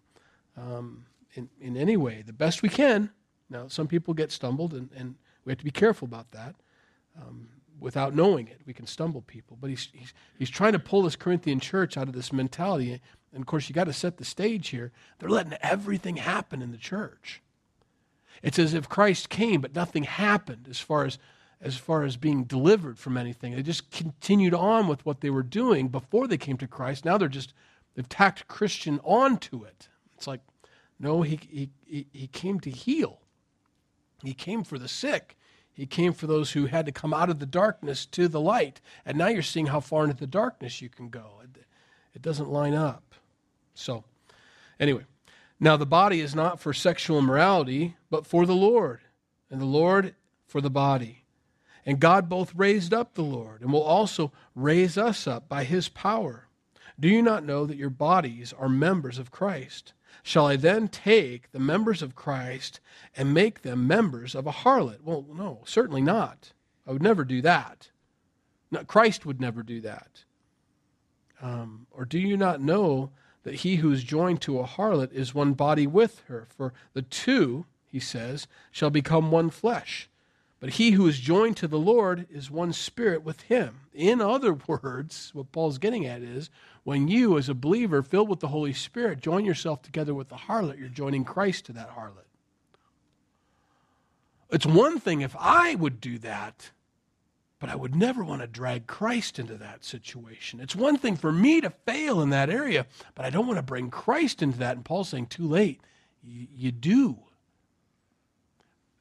um, in, in any way, the best we can. Now, some people get stumbled, and, and we have to be careful about that. Um, without knowing it. We can stumble people. But he's, he's, he's trying to pull this Corinthian church out of this mentality. And of course, you got to set the stage here. They're letting everything happen in the church. It's as if Christ came, but nothing happened as far as, as far as being delivered from anything. They just continued on with what they were doing before they came to Christ. Now they're just, they've tacked Christian onto it. It's like, no, he, he, he, he came to heal. He came for the sick. He came for those who had to come out of the darkness to the light. And now you're seeing how far into the darkness you can go. It, doesn't line up. So, anyway, now the body is not for sexual immorality, but for the Lord, and the Lord for the body. And God both raised up the Lord and will also raise us up by his power. Do you not know that your bodies are members of Christ? Shall I then take the members of Christ and make them members of a harlot? Well, no, certainly not. I would never do that. No, Christ would never do that. Um, or do you not know that he who is joined to a harlot is one body with her? For the two, he says, shall become one flesh. But he who is joined to the Lord is one spirit with him. In other (laughs) words, what Paul's getting at is when you, as a believer filled with the Holy Spirit, join yourself together with the harlot, you're joining Christ to that harlot. It's one thing if I would do that, but I would never want to drag Christ into that situation. It's one thing for me to fail in that area, but I don't want to bring Christ into that. And Paul's saying, too late. You, you do.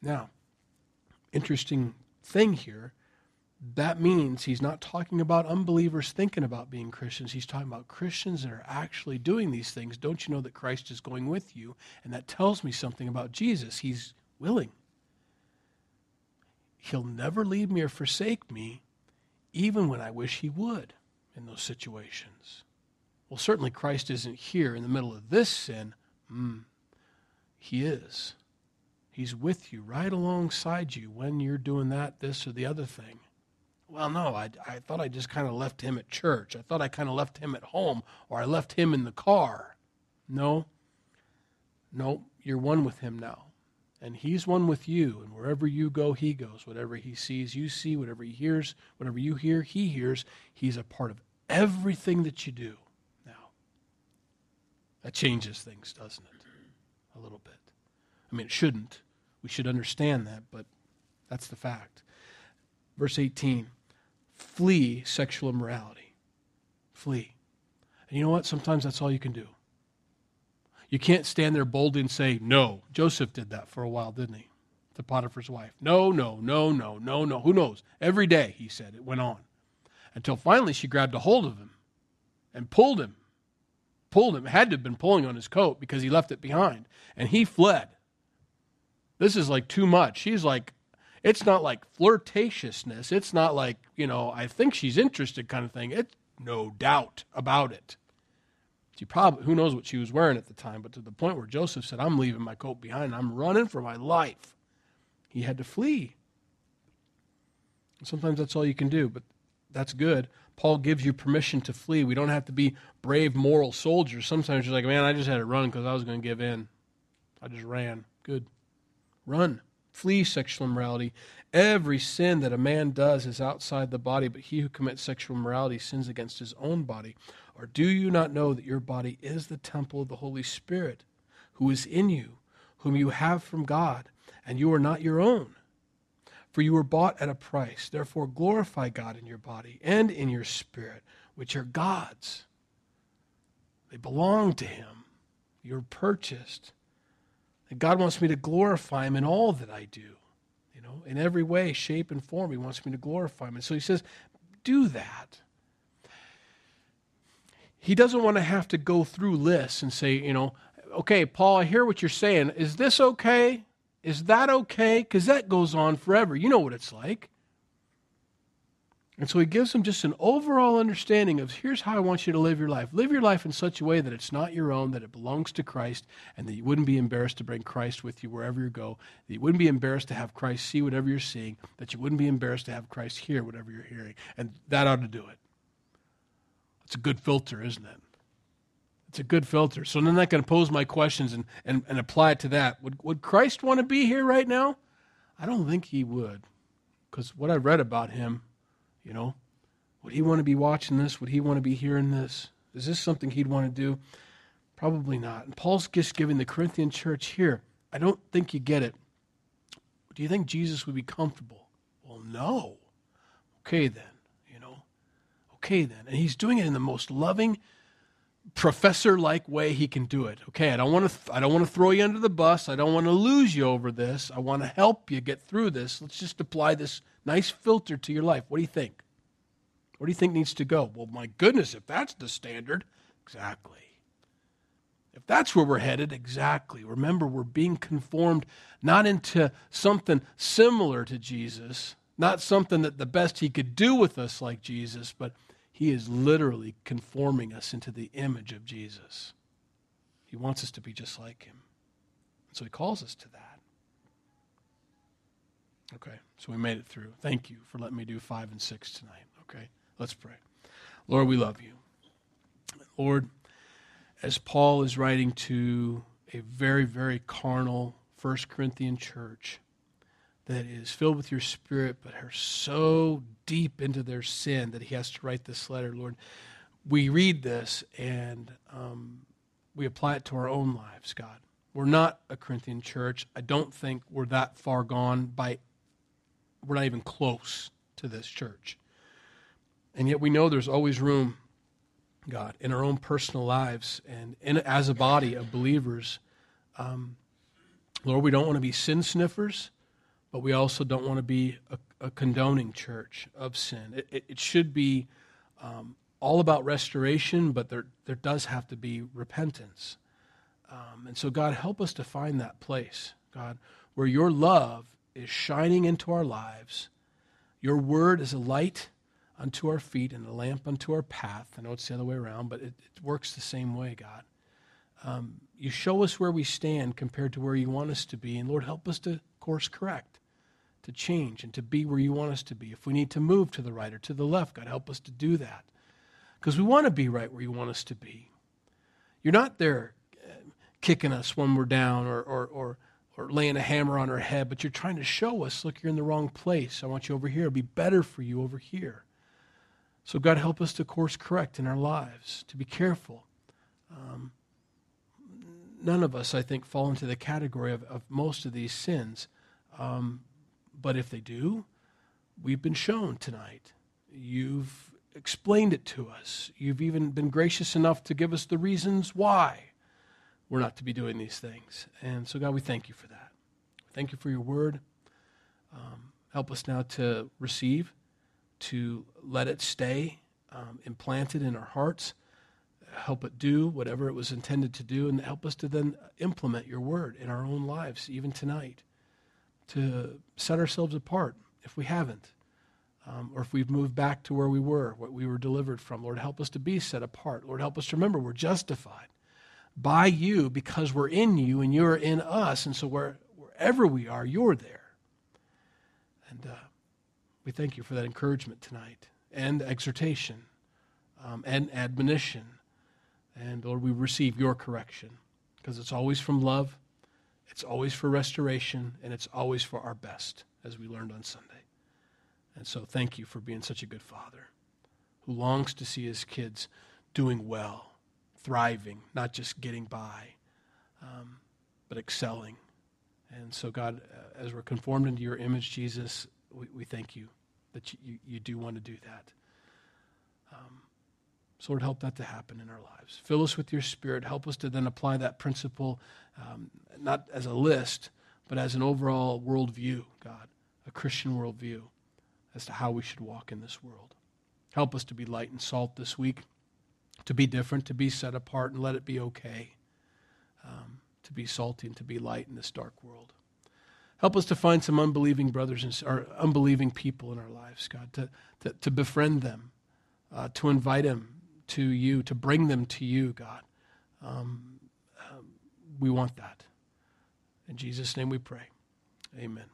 Now, interesting thing here. That means he's not talking about unbelievers thinking about being Christians. He's talking about Christians that are actually doing these things. Don't you know that Christ is going with you? And that tells me something about Jesus. He's willing. He'll never leave me or forsake me, even when I wish he would in those situations. Well, certainly Christ isn't here in the middle of this sin. Mm, he is. He's with you right alongside you when you're doing that, this, or the other thing. Well, no, I, I thought I just kind of left him at church. I thought I kind of left him at home, or I left him in the car. No, no, you're one with him now. And he's one with you. And wherever you go, he goes. Whatever he sees, you see. Whatever he hears, whatever you hear, he hears. He's a part of everything that you do now. That changes things, doesn't it? A little bit. I mean, it shouldn't. We should understand that, but that's the fact. Verse 18 flee sexual immorality. Flee. And you know what? Sometimes that's all you can do. You can't stand there boldly and say, no. Joseph did that for a while, didn't he? To Potiphar's wife. No, no, no, no, no, no. Who knows? Every day, he said, it went on. Until finally she grabbed a hold of him and pulled him. Pulled him. Had to have been pulling on his coat because he left it behind. And he fled. This is like too much. She's like, it's not like flirtatiousness. It's not like, you know, I think she's interested kind of thing. It's no doubt about it. She probably, who knows what she was wearing at the time, but to the point where Joseph said, I'm leaving my coat behind. I'm running for my life. He had to flee. Sometimes that's all you can do, but that's good. Paul gives you permission to flee. We don't have to be brave moral soldiers. Sometimes you're like, man, I just had to run because I was going to give in. I just ran. Good. Run. Flee sexual immorality. Every sin that a man does is outside the body, but he who commits sexual immorality sins against his own body. Or do you not know that your body is the temple of the Holy Spirit, who is in you, whom you have from God, and you are not your own? For you were bought at a price. Therefore, glorify God in your body and in your spirit, which are God's. They belong to Him. You're purchased. And God wants me to glorify Him in all that I do. You know, in every way, shape, and form, He wants me to glorify Him. And so He says, do that. He doesn't want to have to go through lists and say, you know, okay, Paul, I hear what you're saying. Is this okay? Is that okay? Because that goes on forever. You know what it's like. And so he gives them just an overall understanding of here's how I want you to live your life. Live your life in such a way that it's not your own, that it belongs to Christ, and that you wouldn't be embarrassed to bring Christ with you wherever you go, that you wouldn't be embarrassed to have Christ see whatever you're seeing, that you wouldn't be embarrassed to have Christ hear whatever you're hearing. And that ought to do it. It's a good filter, isn't it? It's a good filter. So then I can pose my questions and, and, and apply it to that. Would, would Christ want to be here right now? I don't think he would. Because what I read about him, you know, would he want to be watching this? Would he want to be hearing this? Is this something he'd want to do? Probably not. And Paul's just giving the Corinthian church here, I don't think you get it. Do you think Jesus would be comfortable? Well, no. Okay, then. You know, okay, then. And he's doing it in the most loving, professor like way he can do it. Okay, I don't want to th- I don't want to throw you under the bus. I don't want to lose you over this. I want to help you get through this. Let's just apply this nice filter to your life. What do you think? What do you think needs to go? Well, my goodness, if that's the standard, exactly. If that's where we're headed, exactly. Remember, we're being conformed not into something similar to Jesus, not something that the best he could do with us like Jesus, but he is literally conforming us into the image of Jesus. He wants us to be just like him. So he calls us to that. Okay, so we made it through. Thank you for letting me do five and six tonight. Okay, let's pray. Lord, we love you. Lord, as Paul is writing to a very, very carnal First Corinthian church that is filled with your spirit, but are so deep into their sin that he has to write this letter, Lord, we read this and um, we apply it to our own lives, God. We're not a Corinthian church. I don't think we're that far gone by, we're not even close to this church. And yet we know there's always room, God, in our own personal lives and in, as a body of believers. Um, Lord, we don't want to be sin sniffers, but we also don't want to be a, a condoning church of sin. It, it, it should be um, all about restoration, but there, there does have to be repentance. Um, and so, God, help us to find that place, God, where your love is shining into our lives. Your word is a light unto our feet and a lamp unto our path. I know it's the other way around, but it, it works the same way, God. Um, you show us where we stand compared to where you want us to be. And Lord, help us to course correct, to change, and to be where you want us to be. If we need to move to the right or to the left, God, help us to do that. Because we want to be right where you want us to be. You're not there kicking us when we're down or, or, or, or laying a hammer on her head, but you're trying to show us, look, you're in the wrong place. I want you over here. It'll be better for you over here. So, God, help us to course correct in our lives, to be careful. Um, none of us, I think, fall into the category of, of most of these sins. Um, but if they do, we've been shown tonight. You've explained it to us. You've even been gracious enough to give us the reasons why we're not to be doing these things. And so, God, we thank you for that. Thank you for your word. Um, help us now to receive, to let it stay um, implanted in our hearts. Help it do whatever it was intended to do, and help us to then implement your word in our own lives, even tonight, to set ourselves apart if we haven't. Um, or if we've moved back to where we were, what we were delivered from. Lord, help us to be set apart. Lord, help us to remember we're justified by you because we're in you and you're in us. And so where, wherever we are, you're there. And uh, we thank you for that encouragement tonight and exhortation um, and admonition. And Lord, we receive your correction because it's always from love, it's always for restoration, and it's always for our best, as we learned on Sunday. And so thank you for being such a good father who longs to see his kids doing well thriving, not just getting by, um, but excelling. And so, God, uh, as we're conformed into your image, Jesus, we, we thank you that you, you, do want to do that. Um, so, Lord, help that to happen in our lives. Fill us with your spirit. Help us to then apply that principle, um, not as a list, but as an overall worldview, God, a Christian worldview as to how we should walk in this world. Help us to be light and salt this week to be different, to be set apart, and let it be okay, um, to be salty and to be light in this dark world. Help us to find some unbelieving brothers and or unbelieving people in our lives, God, to, to, to befriend them, uh, to invite them to you, to bring them to you, God. Um, um, we want that. In Jesus' name we pray. Amen.